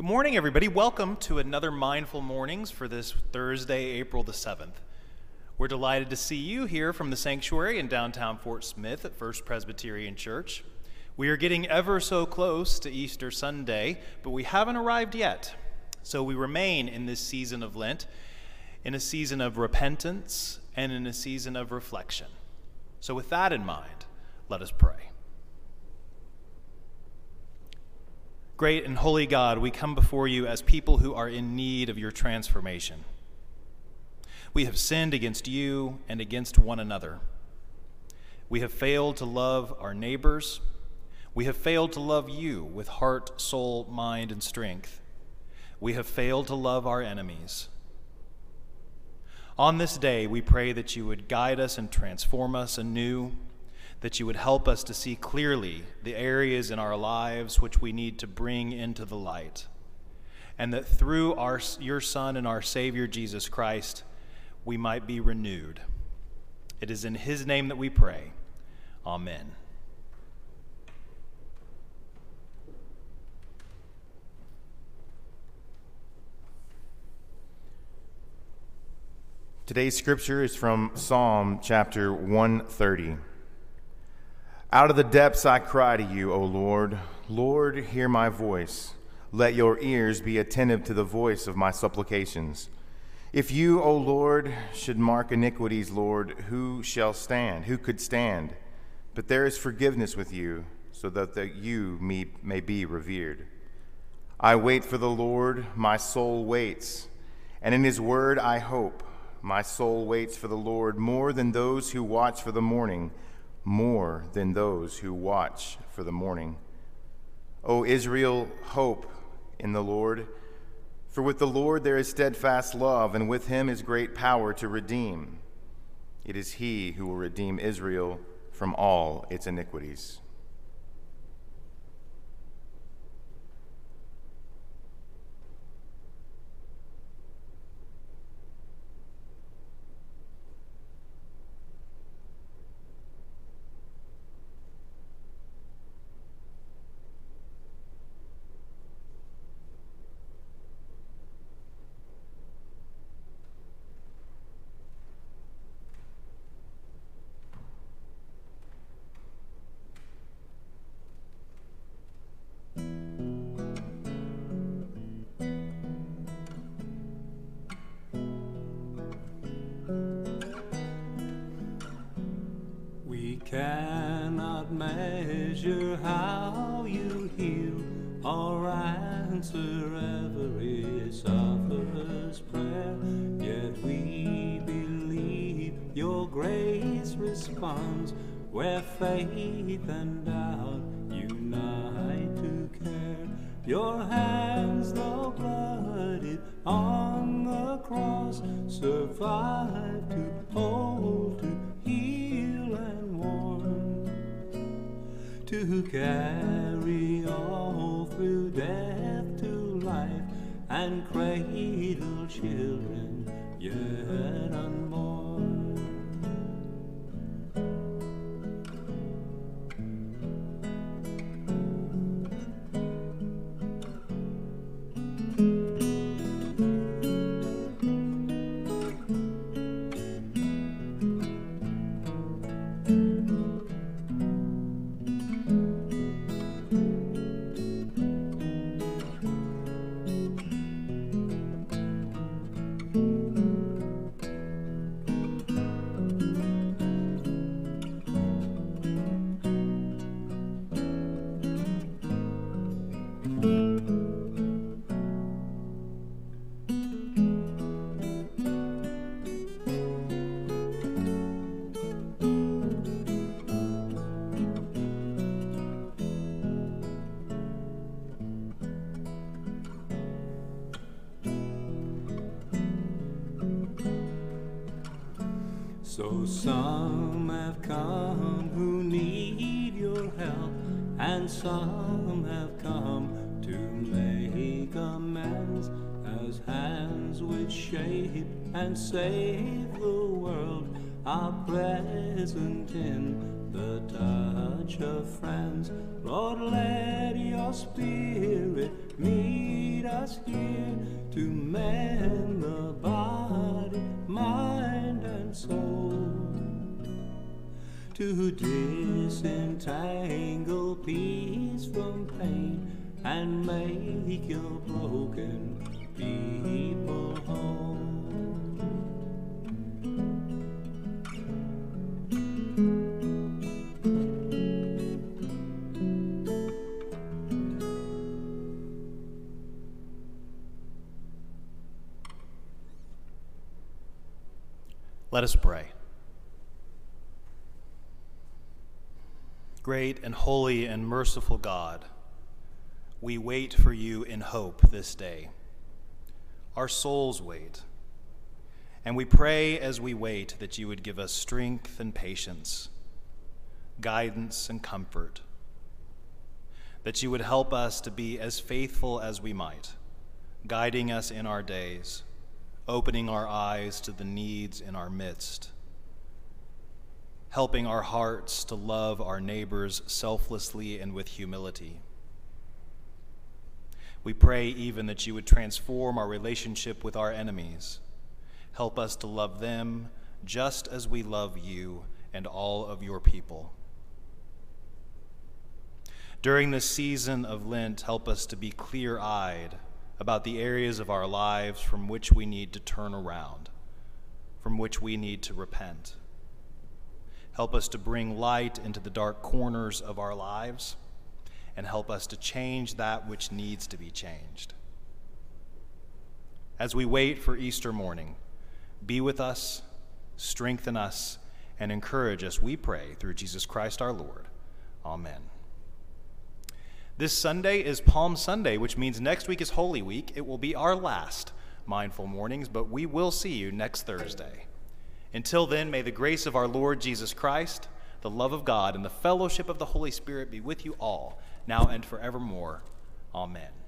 Good morning, everybody. Welcome to another Mindful Mornings for this Thursday, April the 7th. We're delighted to see you here from the sanctuary in downtown Fort Smith at First Presbyterian Church. We are getting ever so close to Easter Sunday, but we haven't arrived yet. So we remain in this season of Lent, in a season of repentance and in a season of reflection. So, with that in mind, let us pray. Great and holy God, we come before you as people who are in need of your transformation. We have sinned against you and against one another. We have failed to love our neighbors. We have failed to love you with heart, soul, mind, and strength. We have failed to love our enemies. On this day, we pray that you would guide us and transform us anew that you would help us to see clearly the areas in our lives which we need to bring into the light. And that through our, your Son and our Savior Jesus Christ, we might be renewed. It is in His name that we pray. Amen. Today's scripture is from Psalm chapter 130. Out of the depths I cry to you, O Lord. Lord, hear my voice. Let your ears be attentive to the voice of my supplications. If you, O Lord, should mark iniquities, Lord, who shall stand? Who could stand? But there is forgiveness with you, so that you may be revered. I wait for the Lord, my soul waits, and in his word I hope. My soul waits for the Lord more than those who watch for the morning more than those who watch for the morning. O Israel, hope in the Lord. For with the Lord there is steadfast love, and with him is great power to redeem. It is he who will redeem Israel from all its iniquities. Measure how you heal or answer every sufferer's prayer. Yet we believe your grace responds where faith and doubt unite to care. Your hands, though blooded on the cross, survive to hold, to carry all through death to life and cradle So some have come who need your help, and some have come to make amends as hands which shape and save the world are present in the touch of friends. Lord, let your spirit meet us here to mend To disentangle peace from pain and make your broken people whole. Let us pray. Great and holy and merciful God, we wait for you in hope this day. Our souls wait. And we pray as we wait that you would give us strength and patience, guidance and comfort, that you would help us to be as faithful as we might, guiding us in our days opening our eyes to the needs in our midst, helping our hearts to love our neighbors selflessly and with humility. We pray even that you would transform our relationship with our enemies. Help us to love them just as we love you and all of your people. During this season of Lent, help us to be clear eyed about the areas of our lives from which we need to turn around, from which we need to repent. Help us to bring light into the dark corners of our lives and help us to change that which needs to be changed. As we wait for Easter morning, be with us, strengthen us, and encourage us, we pray, through Jesus Christ our Lord. Amen. This Sunday is Palm Sunday, which means next week is Holy Week. It will be our last Mindful Mornings, but we will see you next Thursday. Until then, may the grace of our Lord Jesus Christ, the love of God, and the fellowship of the Holy Spirit be with you all, now and forevermore. Amen.